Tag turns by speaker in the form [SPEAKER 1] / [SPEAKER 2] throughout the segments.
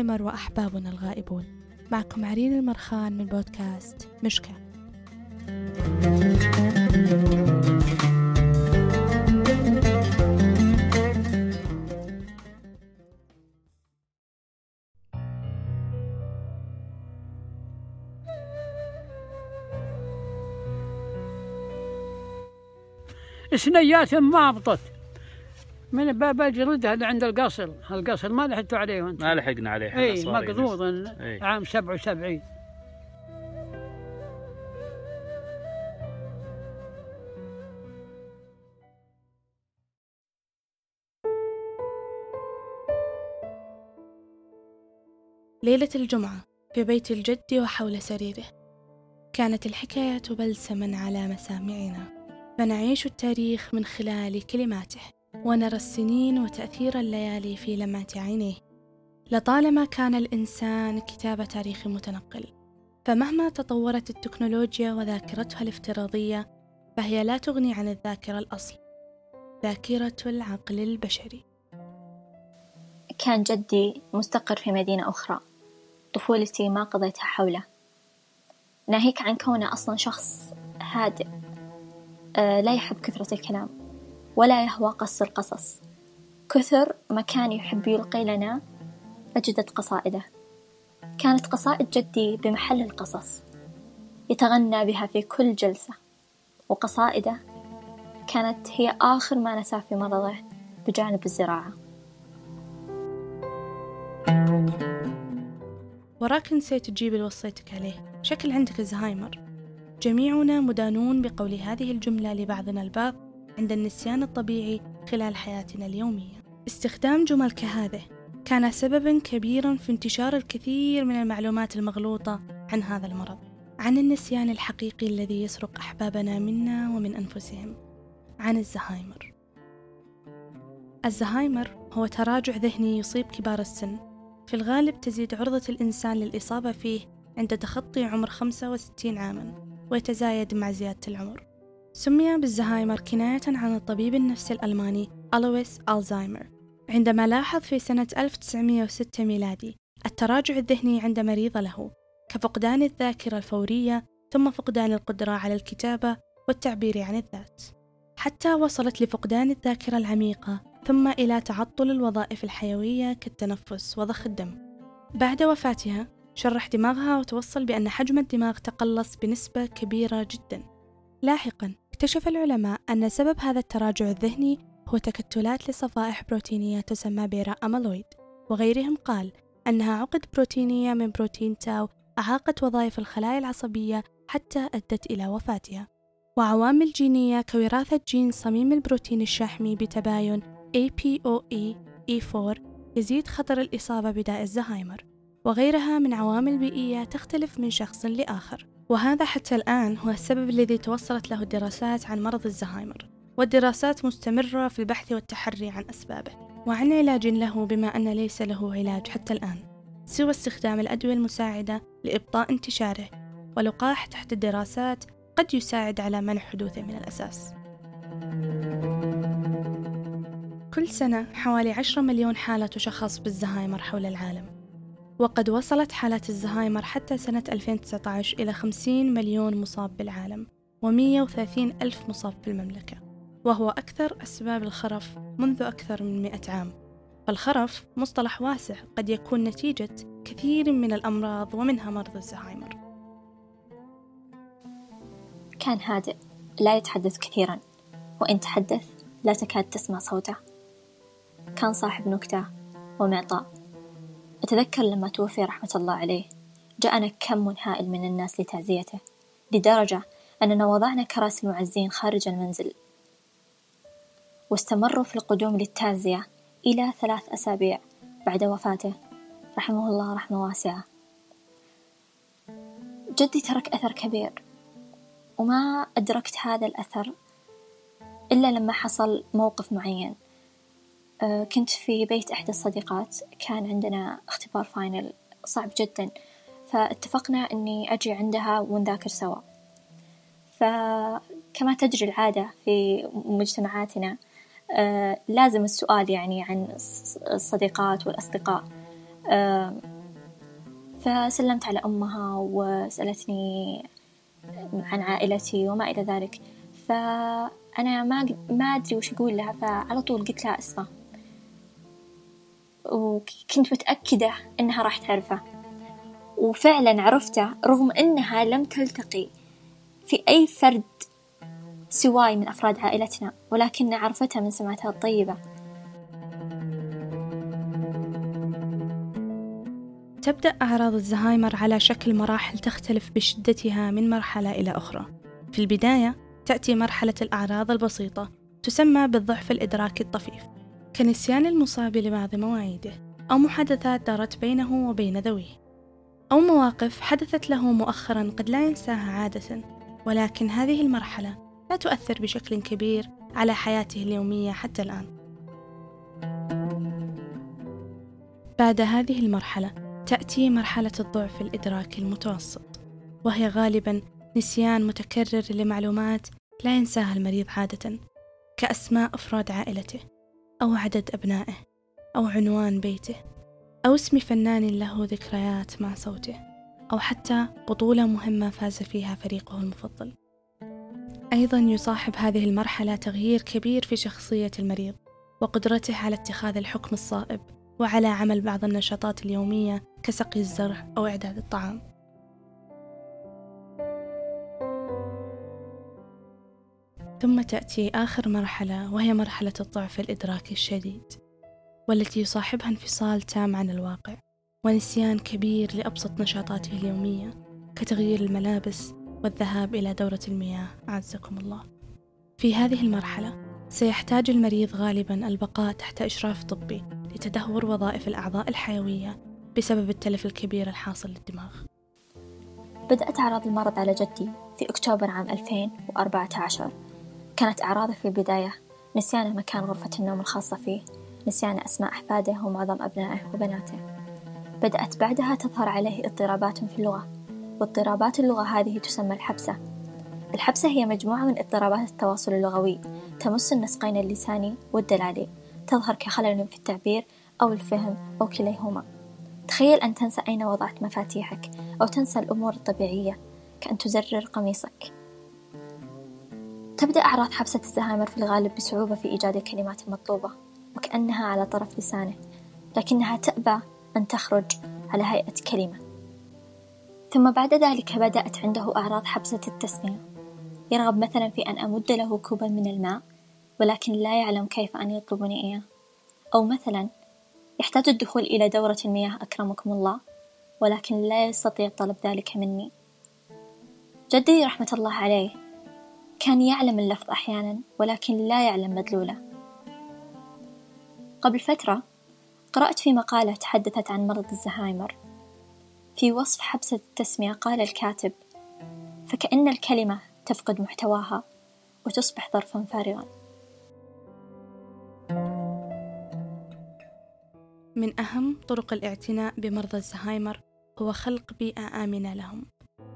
[SPEAKER 1] الزهايمر وأحبابنا الغائبون. معكم عرين المرخان من بودكاست مشكة
[SPEAKER 2] سنيات ما هبطت من باب الجلود هذا عند القصر القصر ما لحقتوا عليه وانت
[SPEAKER 3] ما لحقنا عليه
[SPEAKER 2] اي
[SPEAKER 3] صغارين
[SPEAKER 2] مقضوض
[SPEAKER 3] إي.
[SPEAKER 2] عام 77
[SPEAKER 1] ليلة الجمعة في بيت الجد وحول سريره. كانت الحكاية بلسما على مسامعنا فنعيش التاريخ من خلال كلماته. ونرى السنين وتأثير الليالي في لمعة عينيه. لطالما كان الإنسان كتاب تاريخ متنقل فمهما تطورت التكنولوجيا وذاكرتها الافتراضية فهي لا تغني عن الذاكرة الأصل ذاكرة العقل البشري.
[SPEAKER 4] كان جدي مستقر في مدينة أخرى. طفولتي ما قضيتها حوله. ناهيك عن كونه أصلا شخص هادئ آه، لا يحب كثرة الكلام. ولا يهوى قص القصص كثر ما كان يحب يلقي لنا أجدد قصائده. كانت قصائد جدي بمحل القصص. يتغنى بها في كل جلسة. وقصائده كانت هي آخر ما نساه في مرضه بجانب الزراعة.
[SPEAKER 1] وراك نسيت تجيب اللي وصيتك عليه. شكل عندك الزهايمر جميعنا مدانون بقول هذه الجملة لبعضنا البعض. عند النسيان الطبيعي خلال حياتنا اليومية. استخدام جمل كهذه كان سببا كبيرا في انتشار الكثير من المعلومات المغلوطة عن هذا المرض عن النسيان الحقيقي الذي يسرق أحبابنا منا ومن أنفسهم عن الزهايمر. الزهايمر هو تراجع ذهني يصيب كبار السن. في الغالب تزيد عرضة الإنسان للإصابة فيه عند تخطي عمر 65 عاما ويتزايد مع زيادة العمر. سمي بالزهايمر كناية عن الطبيب النفسي الألماني ألويس ألزايمر. عندما لاحظ في سنة 1906 ميلادي التراجع الذهني عند مريض له كفقدان الذاكرة الفورية ثم فقدان القدرة على الكتابة والتعبير عن الذات. حتى وصلت لفقدان الذاكرة العميقة ثم إلى تعطل الوظائف الحيوية كالتنفس وضخ الدم. بعد وفاتها شرح دماغها وتوصل بأن حجم الدماغ تقلص بنسبة كبيرة جدا. لاحقا اكتشف العلماء أن سبب هذا التراجع الذهني هو تكتلات لصفائح بروتينية تسمى بيرا أميلويد وغيرهم قال أنها عقد بروتينية من بروتين تاو أعاقت وظائف الخلايا العصبية حتى أدت إلى وفاتها. وعوامل جينية كوراثة جين صميم البروتين الشحمي بتباين APOE E4 يزيد خطر الإصابة بداء الزهايمر. وغيرها من عوامل بيئية تختلف من شخص لآخر. وهذا حتى الآن هو السبب الذي توصلت له الدراسات عن مرض الزهايمر والدراسات مستمرة في البحث والتحري عن أسبابه وعن علاج له بما أن ليس له علاج حتى الآن. سوى استخدام الأدوية المساعدة لإبطاء انتشاره ولقاح تحت الدراسات قد يساعد على منع حدوثه من الأساس. كل سنة حوالي 10 مليون حالة تشخص بالزهايمر حول العالم. وقد وصلت حالات الزهايمر حتى سنة 2019 إلى 50 مليون مصاب بالعالم و130 ألف مصاب في المملكة وهو أكثر أسباب الخرف منذ أكثر من 100 عام. فالخرف مصطلح واسع قد يكون نتيجة كثير من الأمراض ومنها مرض الزهايمر.
[SPEAKER 4] كان هادئ لا يتحدث كثيرا وإن تحدث لا تكاد تسمع صوته. كان صاحب نكتة ومعطاء. أتذكر لما توفي رحمة الله عليه جاءنا كم هائل من الناس لتعزيته لدرجة أننا وضعنا كراسي المعزين خارج المنزل. واستمروا في القدوم للتعزية إلى ثلاث أسابيع بعد وفاته. رحمه الله رحمة واسعة. جدي ترك أثر كبير وما أدركت هذا الأثر إلا لما حصل موقف معين. كنت في بيت إحدى الصديقات. كان عندنا اختبار فاينل صعب جدا فاتفقنا إني أجي عندها ونذاكر سوا. فكما تجري العادة في مجتمعاتنا آه، لازم السؤال يعني عن الصديقات والأصدقاء. آه، فسلمت على أمها وسألتني عن عائلتي وما إلى ذلك. فأنا ما ما أدري وش أقول لها فعلى طول قلت لها اسمه وكنت متأكدة إنها راح تعرفه. وفعلا عرفته رغم إنها لم تلتقي في أي فرد سواي من أفراد عائلتنا ولكن عرفتها من سمعتها الطيبة.
[SPEAKER 1] تبدأ أعراض الزهايمر على شكل مراحل تختلف بشدتها من مرحلة إلى أخرى. في البداية تأتي مرحلة الأعراض البسيطة تسمى بالضعف الإدراكي الطفيف. كنسيان المصاب لبعض مواعيده أو محادثات دارت بينه وبين ذويه. أو مواقف حدثت له مؤخرا قد لا ينساها عادة ولكن هذه المرحلة لا تؤثر بشكل كبير على حياته اليومية حتى الآن. بعد هذه المرحلة تأتي مرحلة الضعف الإدراكي المتوسط وهي غالبا نسيان متكرر لمعلومات لا ينساها المريض عادة كأسماء أفراد عائلته. أو عدد أبنائه أو عنوان بيته أو اسم فنان له ذكريات مع صوته أو حتى بطولة مهمة فاز فيها فريقه المفضل. أيضا يصاحب هذه المرحلة تغيير كبير في شخصية المريض وقدرته على اتخاذ الحكم الصائب وعلى عمل بعض النشاطات اليومية كسقي الزرع أو إعداد الطعام. ثم تأتي آخر مرحلة وهي مرحلة الضعف الإدراكي الشديد والتي يصاحبها انفصال تام عن الواقع ونسيان كبير لأبسط نشاطاته اليومية كتغيير الملابس والذهاب إلى دورة المياه. أعزكم الله. في هذه المرحلة سيحتاج المريض غالبا البقاء تحت إشراف طبي لتدهور وظائف الأعضاء الحيوية بسبب التلف الكبير الحاصل للدماغ.
[SPEAKER 4] بدأت أعراض المرض على جدي في أكتوبر عام 2014 كانت أعراضه في البداية. نسيان مكان غرفة النوم الخاصة فيه. نسيان أسماء أحفاده ومعظم أبنائه وبناته. بدأت بعدها تظهر عليه اضطرابات في اللغة. واضطرابات اللغة هذه تسمى الحبسة. الحبسة هي مجموعة من اضطرابات التواصل اللغوي. تمس النسقين اللساني والدلالي. تظهر كخلل في التعبير أو الفهم أو كليهما. تخيل أن تنسى أين وضعت مفاتيحك أو تنسى الأمور الطبيعية. كأن تزرر قميصك. تبدأ أعراض حبسة الزهايمر في الغالب بصعوبة في إيجاد الكلمات المطلوبة وكأنها على طرف لسانه لكنها تأبى أن تخرج على هيئة كلمة. ثم بعد ذلك بدأت عنده أعراض حبسة التسمية. يرغب مثلا في أن أمد له كوبا من الماء ولكن لا يعلم كيف أن يطلبني إياه. أو مثلا يحتاج الدخول إلى دورة المياه أكرمكم الله ولكن لا يستطيع طلب ذلك مني. جدي رحمة الله عليه كان يعلم اللفظ أحيانا ولكن لا يعلم مدلوله. قبل فترة قرأت في مقالة تحدثت عن مرض الزهايمر. في وصف حبسة التسمية قال الكاتب فكأن الكلمة تفقد محتواها وتصبح ظرفا فارغا.
[SPEAKER 1] من أهم طرق الاعتناء بمرضى الزهايمر هو خلق بيئة آمنة لهم.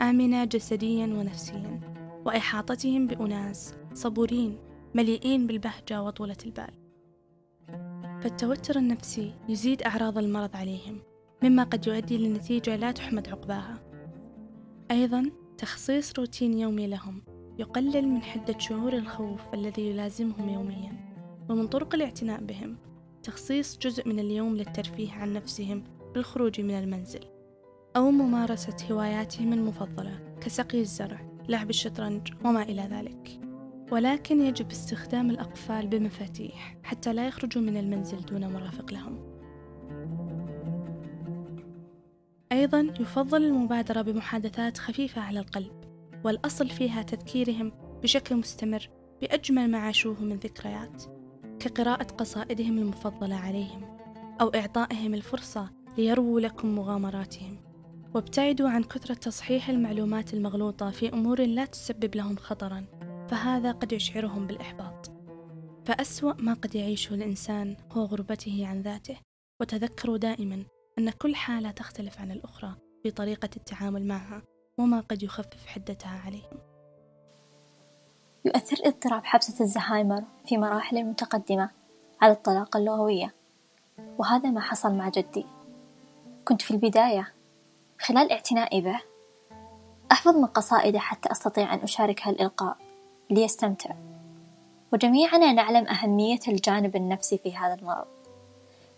[SPEAKER 1] آمنة جسديا ونفسيا. وإحاطتهم بأناس صبورين مليئين بالبهجة وطولة البال. فالتوتر النفسي يزيد أعراض المرض عليهم مما قد يؤدي لنتيجة لا تحمد عقباها. أيضا تخصيص روتين يومي لهم يقلل من حدة شعور الخوف الذي يلازمهم يوميا. ومن طرق الاعتناء بهم تخصيص جزء من اليوم للترفيه عن نفسهم بالخروج من المنزل أو ممارسة هواياتهم المفضلة كسقي الزرع. لعب الشطرنج وما إلى ذلك. ولكن يجب استخدام الأقفال بمفاتيح حتى لا يخرجوا من المنزل دون مرافق لهم. أيضا يفضل المبادرة بمحادثات خفيفة على القلب والأصل فيها تذكيرهم بشكل مستمر بأجمل ما عاشوه من ذكريات كقراءة قصائدهم المفضلة عليهم أو إعطائهم الفرصة ليرووا لكم مغامراتهم. وابتعدوا عن كثرة تصحيح المعلومات المغلوطة في أمور لا تسبب لهم خطرا فهذا قد يشعرهم بالإحباط. فأسوأ ما قد يعيشه الإنسان هو غربته عن ذاته. وتذكروا دائما أن كل حالة تختلف عن الأخرى في طريقة التعامل معها وما قد يخفف حدتها عليهم.
[SPEAKER 4] يؤثر اضطراب حبسة الزهايمر في مراحل متقدمة على الطلاقة اللغوية وهذا ما حصل مع جدي. كنت في البداية خلال اعتنائي به أحفظ من قصائده حتى أستطيع أن أشاركها الإلقاء ليستمتع. وجميعنا نعلم أهمية الجانب النفسي في هذا المرض.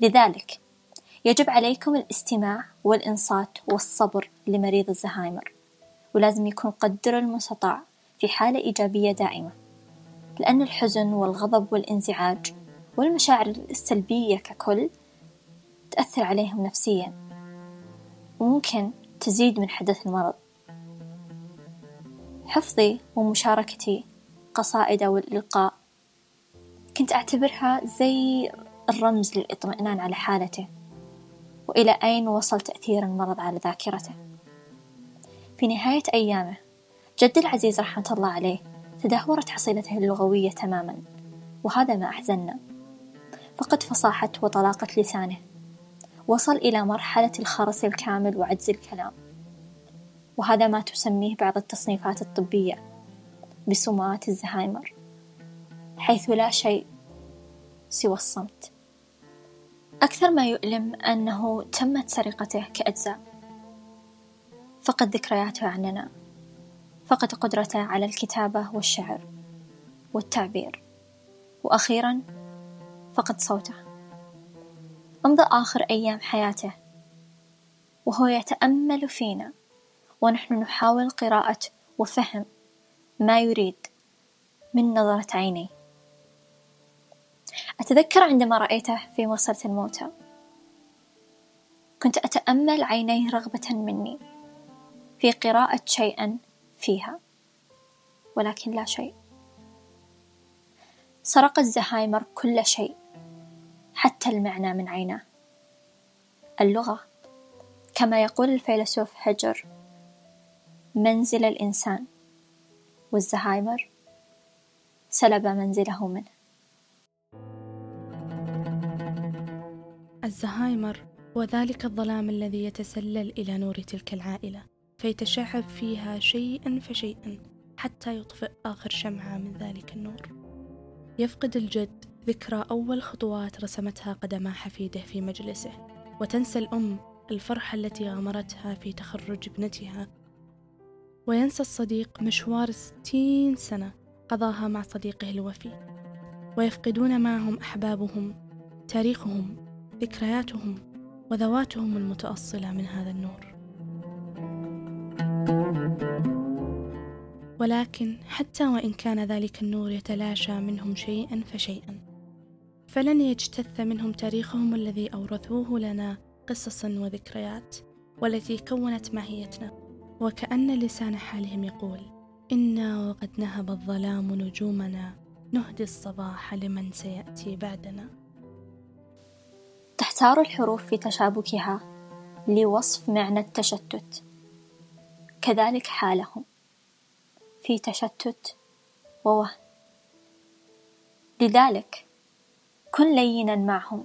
[SPEAKER 4] لذلك يجب عليكم الاستماع والإنصات والصبر لمريض الزهايمر ولازم يكون قدر المستطاع في حالة إيجابية دائمة لأن الحزن والغضب والإنزعاج والمشاعر السلبية ككل تأثر عليهم نفسيا. وممكن تزيد من حدث المرض. حفظي ومشاركتي قصائد والإلقاء كنت أعتبرها زي الرمز للإطمئنان على حالته وإلى أين وصل تأثير المرض على ذاكرته؟ في نهاية أيامه جدي العزيز رحمة الله عليه تدهورت حصيلته اللغوية تماما وهذا ما أحزننا. فقد فصاحة وطلاقة لسانه. وصل إلى مرحلة الخرس الكامل وعجز الكلام. وهذا ما تسميه بعض التصنيفات الطبية بسمات الزهايمر حيث لا شيء سوى الصمت. أكثر ما يؤلم أنه تمت سرقته كأجزاء فقد ذكرياته عننا فقد قدرته على الكتابة والشعر والتعبير وأخيرا فقد صوته. أمضى آخر أيام حياته وهو يتأمل فينا ونحن نحاول قراءة وفهم ما يريد من نظرة عينيه أتذكر عندما رأيته في مغسلة الموتى كنت أتأمل عينيه رغبة مني في قراءة شيئا فيها ولكن لا شيء. سرق الزهايمر كل شيء. حتى المعنى من عيناه. اللغة كما يقول الفيلسوف هجر منزل الإنسان. والزهايمر سلب منزله منه.
[SPEAKER 1] الزهايمر هو ذلك الظلام الذي يتسلل إلى نور تلك العائلة فيتشعب فيها شيئا فشيئا حتى يطفئ آخر شمعة من ذلك النور. يفقد الجد ذكرى أول خطوات رسمتها قدما حفيده في مجلسه. وتنسى الأم الفرحة التي غمرتها في تخرج ابنتها. وينسى الصديق مشوار ستين سنة قضاها مع صديقه الوفي. ويفقدون معهم أحبابهم تاريخهم ذكرياتهم وذواتهم المتأصلة من هذا النور. ولكن حتى وإن كان ذلك النور يتلاشى منهم شيئا فشيئا فلن يجتث منهم تاريخهم الذي أورثوه لنا قصصا وذكريات والتي كونت ماهيتنا. وكأن لسان حالهم يقول إنا وقد نهب الظلام نجومنا نهدي الصباح لمن سيأتي بعدنا.
[SPEAKER 4] تحتار الحروف في تشابكها لوصف معنى التشتت. كذلك حالهم في تشتت ووهن. لذلك كن لينا معهم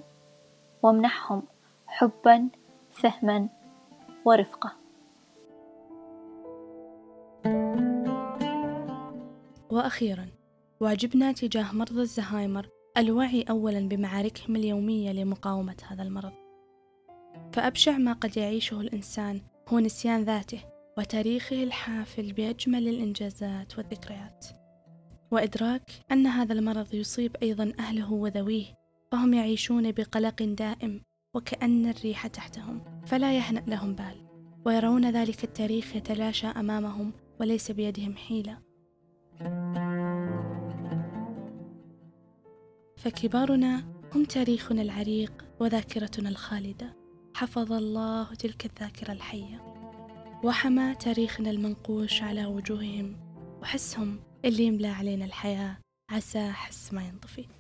[SPEAKER 4] وامنحهم حبا فهما ورفقة.
[SPEAKER 1] وأخيرا واجبنا تجاه مرضى الزهايمر الوعي اولا بمعاركهم اليومية لمقاومة هذا المرض. فأبشع ما قد يعيشه الإنسان هو نسيان ذاته وتاريخه الحافل بأجمل الإنجازات والذكريات. وإدراك أن هذا المرض يصيب أيضا أهله وذويه فهم يعيشون بقلق دائم وكأن الريح تحتهم فلا يهنأ لهم بال ويرون ذلك التاريخ يتلاشى أمامهم وليس بيدهم حيلة. فكبارنا هم تاريخنا العريق وذاكرتنا الخالدة. حفظ الله تلك الذاكرة الحية. وحمى تاريخنا المنقوش على وجوههم وحسهم اللي يملى علينا الحياة عسى حس ما ينطفي.